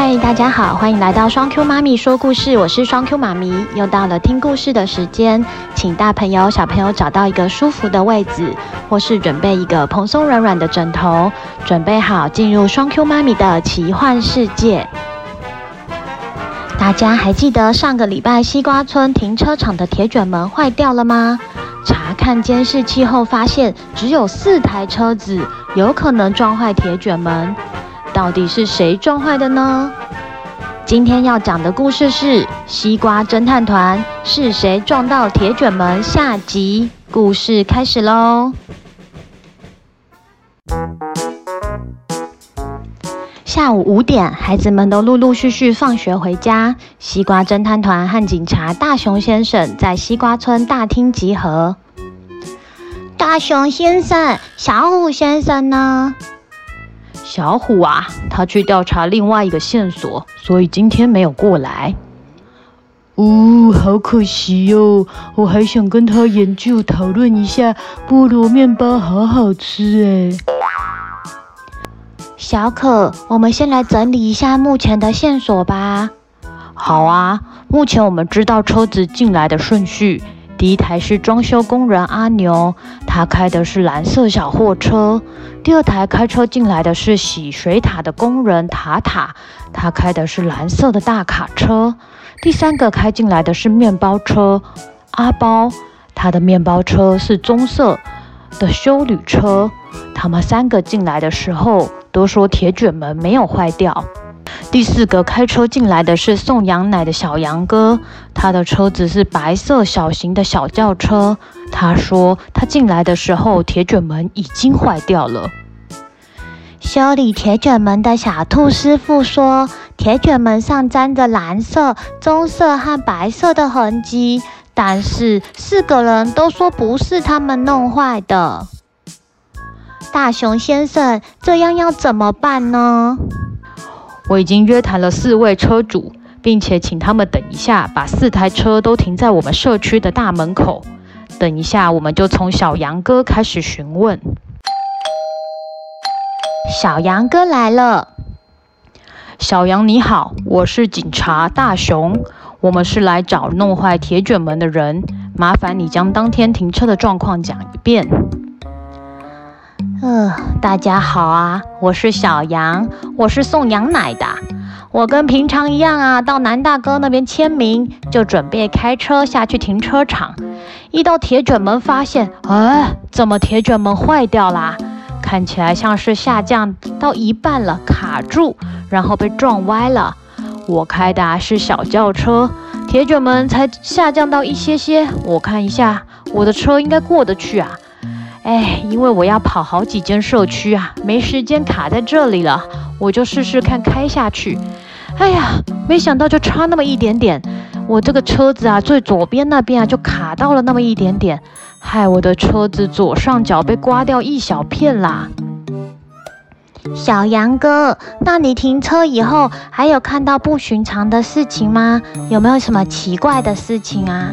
嗨，大家好，欢迎来到双 Q 妈咪说故事，我是双 Q 妈咪，又到了听故事的时间，请大朋友小朋友找到一个舒服的位置，或是准备一个蓬松软软的枕头，准备好进入双 Q 妈咪的奇幻世界。大家还记得上个礼拜西瓜村停车场的铁卷门坏掉了吗？查看监视器后发现，只有四台车子有可能撞坏铁卷门。到底是谁撞坏的呢？今天要讲的故事是《西瓜侦探团》，是谁撞到铁卷门？下集故事开始喽！下午五点，孩子们都陆陆续续放学回家。西瓜侦探团和警察大熊先生在西瓜村大厅集合。大熊先生，小虎先生呢？小虎啊，他去调查另外一个线索，所以今天没有过来。哦，好可惜哦，我还想跟他研究讨论一下菠萝面包，好好吃哎。小可，我们先来整理一下目前的线索吧。好啊，目前我们知道车子进来的顺序。第一台是装修工人阿牛，他开的是蓝色小货车。第二台开车进来的是洗水塔的工人塔塔，他开的是蓝色的大卡车。第三个开进来的是面包车阿包，他的面包车是棕色的修旅车。他们三个进来的时候都说铁卷门没有坏掉。第四个开车进来的是送羊奶的小杨哥，他的车子是白色小型的小轿车。他说他进来的时候铁卷门已经坏掉了。修理铁卷门的小兔师傅说，铁卷门上沾着蓝色、棕色和白色的痕迹，但是四个人都说不是他们弄坏的。大熊先生，这样要怎么办呢？我已经约谈了四位车主，并且请他们等一下，把四台车都停在我们社区的大门口。等一下，我们就从小杨哥开始询问。小杨哥来了。小杨你好，我是警察大熊，我们是来找弄坏铁卷门的人，麻烦你将当天停车的状况讲一遍。呃，大家好啊，我是小杨，我是送羊奶的。我跟平常一样啊，到南大哥那边签名，就准备开车下去停车场。一到铁卷门，发现，哎，怎么铁卷门坏掉啦？看起来像是下降到一半了，卡住，然后被撞歪了。我开的是小轿车，铁卷门才下降到一些些，我看一下，我的车应该过得去啊。哎，因为我要跑好几间社区啊，没时间卡在这里了，我就试试看开下去。哎呀，没想到就差那么一点点，我这个车子啊，最左边那边啊就卡到了那么一点点，害我的车子左上角被刮掉一小片啦。小杨哥，那你停车以后还有看到不寻常的事情吗？有没有什么奇怪的事情啊？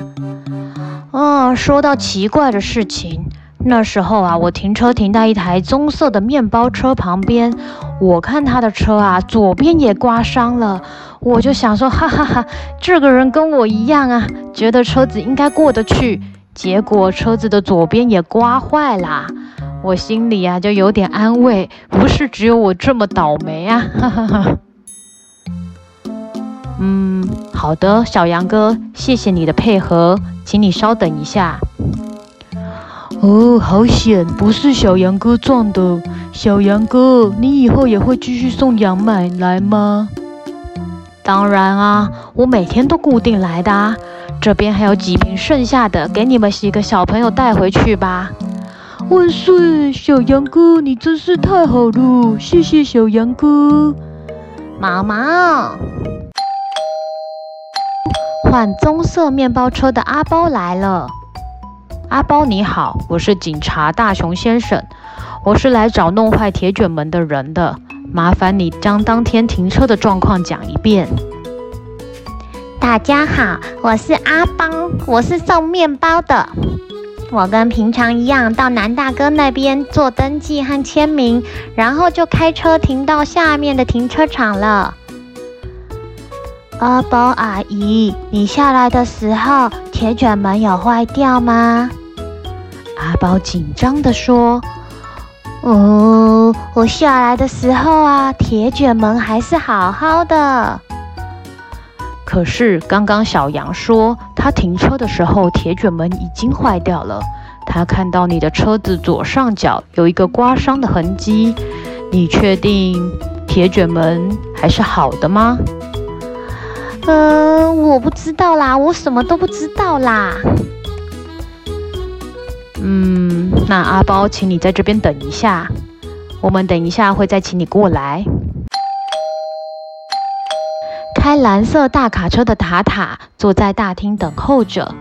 哦，说到奇怪的事情。那时候啊，我停车停在一台棕色的面包车旁边，我看他的车啊，左边也刮伤了，我就想说，哈哈哈，这个人跟我一样啊，觉得车子应该过得去，结果车子的左边也刮坏了，我心里啊就有点安慰，不是只有我这么倒霉啊，哈哈哈。嗯，好的，小杨哥，谢谢你的配合，请你稍等一下。哦，好险，不是小杨哥撞的。小杨哥，你以后也会继续送羊奶来吗？当然啊，我每天都固定来的啊。这边还有几瓶剩下的，给你们几个小朋友带回去吧。万岁，小杨哥，你真是太好了，谢谢小杨哥。毛毛，换棕色面包车的阿包来了。阿包你好，我是警察大熊先生，我是来找弄坏铁卷门的人的，麻烦你将当天停车的状况讲一遍。大家好，我是阿包，我是送面包的，我跟平常一样到南大哥那边做登记和签名，然后就开车停到下面的停车场了。阿包阿姨，你下来的时候，铁卷门有坏掉吗？阿宝紧张地说：“哦，我下来的时候啊，铁卷门还是好好的。可是刚刚小羊说，他停车的时候，铁卷门已经坏掉了。他看到你的车子左上角有一个刮伤的痕迹，你确定铁卷门还是好的吗？”嗯、呃，我不知道啦，我什么都不知道啦。嗯，那阿包，请你在这边等一下，我们等一下会再请你过来。开蓝色大卡车的塔塔坐在大厅等候着。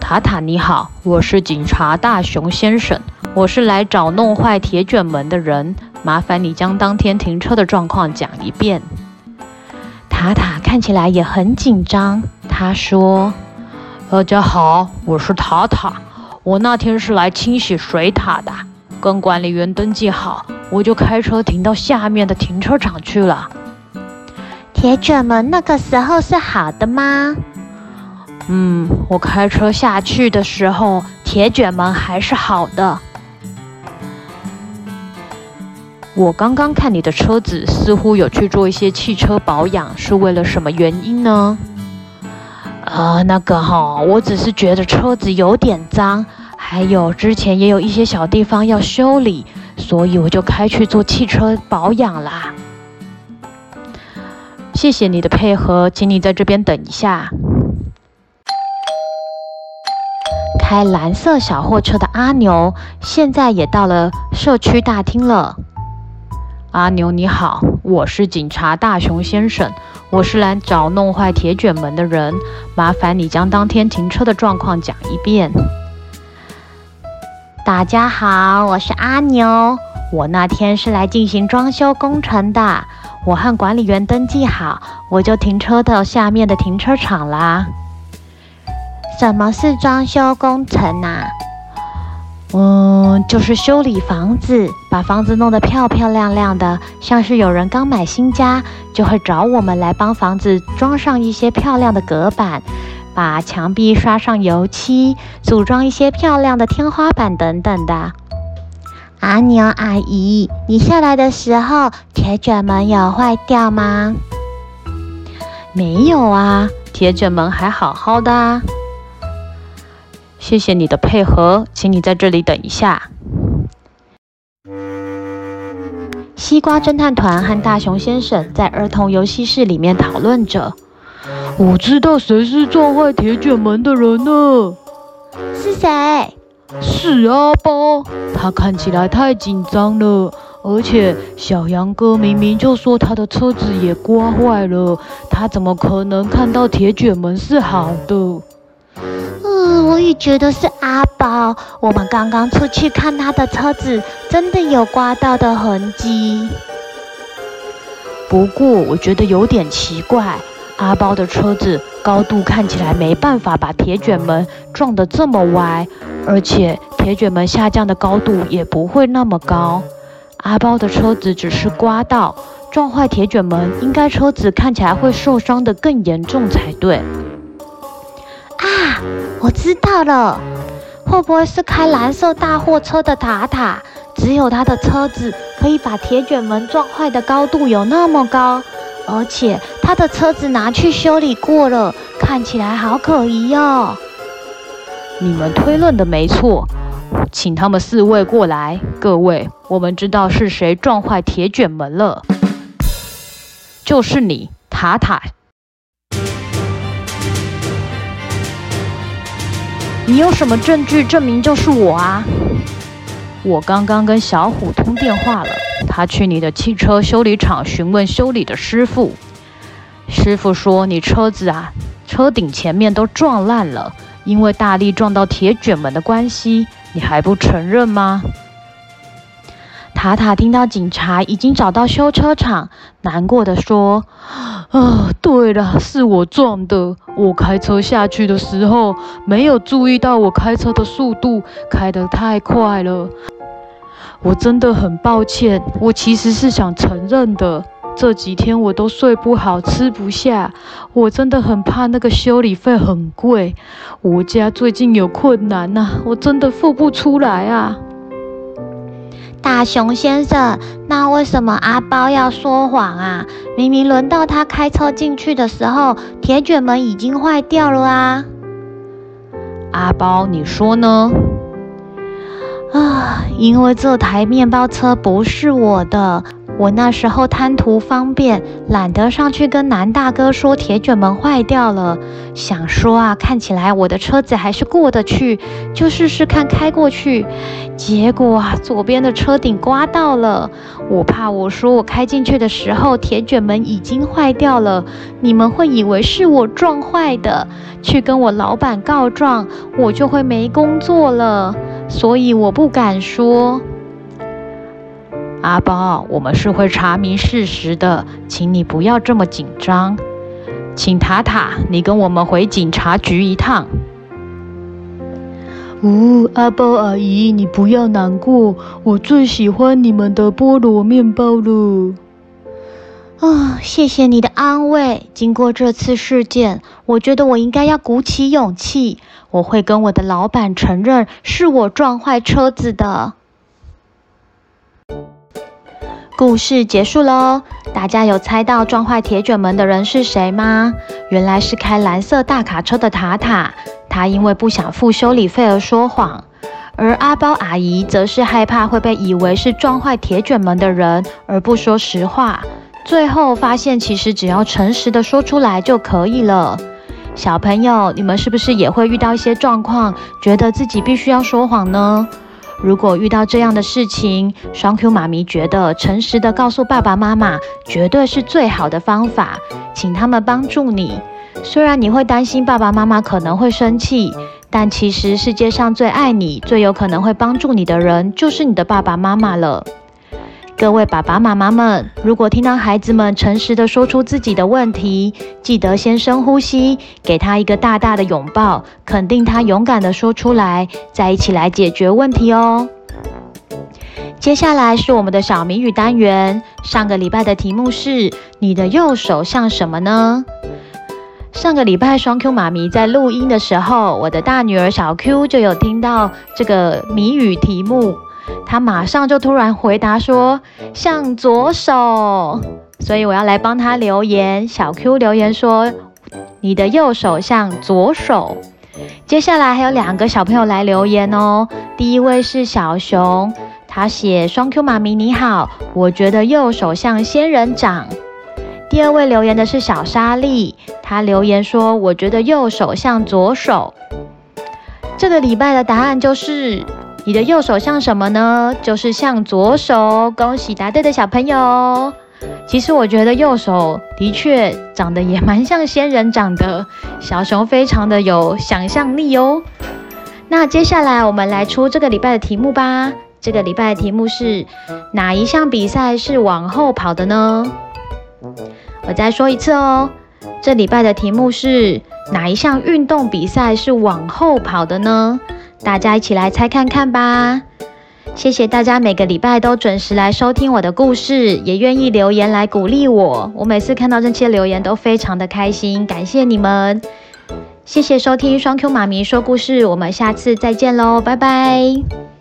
塔塔你好，我是警察大熊先生，我是来找弄坏铁卷门的人，麻烦你将当天停车的状况讲一遍。塔塔看起来也很紧张。他说：“大家好，我是塔塔。我那天是来清洗水塔的，跟管理员登记好，我就开车停到下面的停车场去了。铁卷门那个时候是好的吗？嗯，我开车下去的时候，铁卷门还是好的。”我刚刚看你的车子似乎有去做一些汽车保养，是为了什么原因呢？呃，那个哈，我只是觉得车子有点脏，还有之前也有一些小地方要修理，所以我就开去做汽车保养啦。谢谢你的配合，请你在这边等一下。开蓝色小货车的阿牛现在也到了社区大厅了。阿牛你好，我是警察大熊先生，我是来找弄坏铁卷门的人，麻烦你将当天停车的状况讲一遍。大家好，我是阿牛，我那天是来进行装修工程的，我和管理员登记好，我就停车到下面的停车场啦。什么是装修工程啊？嗯，就是修理房子，把房子弄得漂漂亮亮的，像是有人刚买新家，就会找我们来帮房子装上一些漂亮的隔板，把墙壁刷上油漆，组装一些漂亮的天花板等等的。阿牛阿姨，你下来的时候，铁卷门有坏掉吗？没有啊，铁卷门还好好的啊。谢谢你的配合，请你在这里等一下。西瓜侦探团和大熊先生在儿童游戏室里面讨论着。我知道谁是撞坏铁卷门的人呢？是谁？是阿包，他看起来太紧张了，而且小羊哥明明就说他的车子也刮坏了，他怎么可能看到铁卷门是好的？我觉得是阿宝。我们刚刚出去看他的车子，真的有刮到的痕迹。不过我觉得有点奇怪，阿宝的车子高度看起来没办法把铁卷门撞得这么歪，而且铁卷门下降的高度也不会那么高。阿宝的车子只是刮到，撞坏铁卷门，应该车子看起来会受伤得更严重才对。我知道了，会不会是开蓝色大货车的塔塔？只有他的车子可以把铁卷门撞坏的高度有那么高，而且他的车子拿去修理过了，看起来好可疑哦。你们推论的没错，请他们四位过来。各位，我们知道是谁撞坏铁卷门了，就是你，塔塔。你有什么证据证明就是我啊？我刚刚跟小虎通电话了，他去你的汽车修理厂询问修理的师傅。师傅说你车子啊，车顶前面都撞烂了，因为大力撞到铁卷门的关系，你还不承认吗？塔塔听到警察已经找到修车厂，难过的说：“啊，对了，是我撞的。我开车下去的时候，没有注意到我开车的速度开得太快了。我真的很抱歉，我其实是想承认的。这几天我都睡不好，吃不下，我真的很怕那个修理费很贵。我家最近有困难呐、我真的付不出来啊。大熊先生，那为什么阿包要说谎啊？明明轮到他开车进去的时候，铁卷门已经坏掉了啊！阿包，你说呢？啊，因为这台面包车不是我的。我那时候贪图方便，懒得上去跟南大哥说铁卷门坏掉了。想说啊，看起来我的车子还是过得去，就试试看开过去。结果啊，左边的车顶刮到了。我怕我说我开进去的时候铁卷门已经坏掉了，你们会以为是我撞坏的，去跟我老板告状，我就会没工作了。所以我不敢说。阿包，我们是会查明事实的，请你不要这么紧张。请塔塔，你跟我们回警察局一趟。哦，阿包阿姨，你不要难过，我最喜欢你们的菠萝面包了。啊，谢谢你的安慰。经过这次事件，我觉得我应该要鼓起勇气，我会跟我的老板承认是我撞坏车子的。故事结束喽，大家有猜到撞坏铁卷门的人是谁吗？原来是开蓝色大卡车的塔塔，他因为不想付修理费而说谎，而阿包阿姨则是害怕会被以为是撞坏铁卷门的人而不说实话，最后发现其实只要诚实的说出来就可以了。小朋友，你们是不是也会遇到一些状况，觉得自己必须要说谎呢？如果遇到这样的事情，双 Q 妈咪觉得诚实的告诉爸爸妈妈，绝对是最好的方法，请他们帮助你。虽然你会担心爸爸妈妈可能会生气，但其实世界上最爱你、最有可能会帮助你的人，就是你的爸爸妈妈了。各位爸爸妈妈们，如果听到孩子们诚实的说出自己的问题，记得先深呼吸，给他一个大大的拥抱，肯定他勇敢的说出来，再一起来解决问题哦。接下来是我们的小谜语单元，上个礼拜的题目是：你的右手像什么呢？上个礼拜双 Q 妈咪在录音的时候，我的大女儿小 Q 就有听到这个谜语题目。他马上就突然回答说：“像左手。”所以我要来帮他留言。小 Q 留言说：“你的右手像左手。”接下来还有两个小朋友来留言哦。第一位是小熊，他写：“双 Q 妈咪你好，我觉得右手像仙人掌。”第二位留言的是小莎莉，他留言说：“我觉得右手像左手。”这个礼拜的答案就是。你的右手像什么呢？就是像左手。恭喜答对的小朋友。其实我觉得右手的确长得也蛮像仙人掌的。小熊非常的有想象力哦。那接下来我们来出这个礼拜的题目吧。这个礼拜的题目是哪一项比赛是往后跑的呢？我再说一次哦。这礼拜的题目是哪一项运动比赛是往后跑的呢？大家一起来猜看看吧！谢谢大家每个礼拜都准时来收听我的故事，也愿意留言来鼓励我。我每次看到这些留言都非常的开心，感谢你们！谢谢收听双 Q 妈咪说故事，我们下次再见喽，拜拜！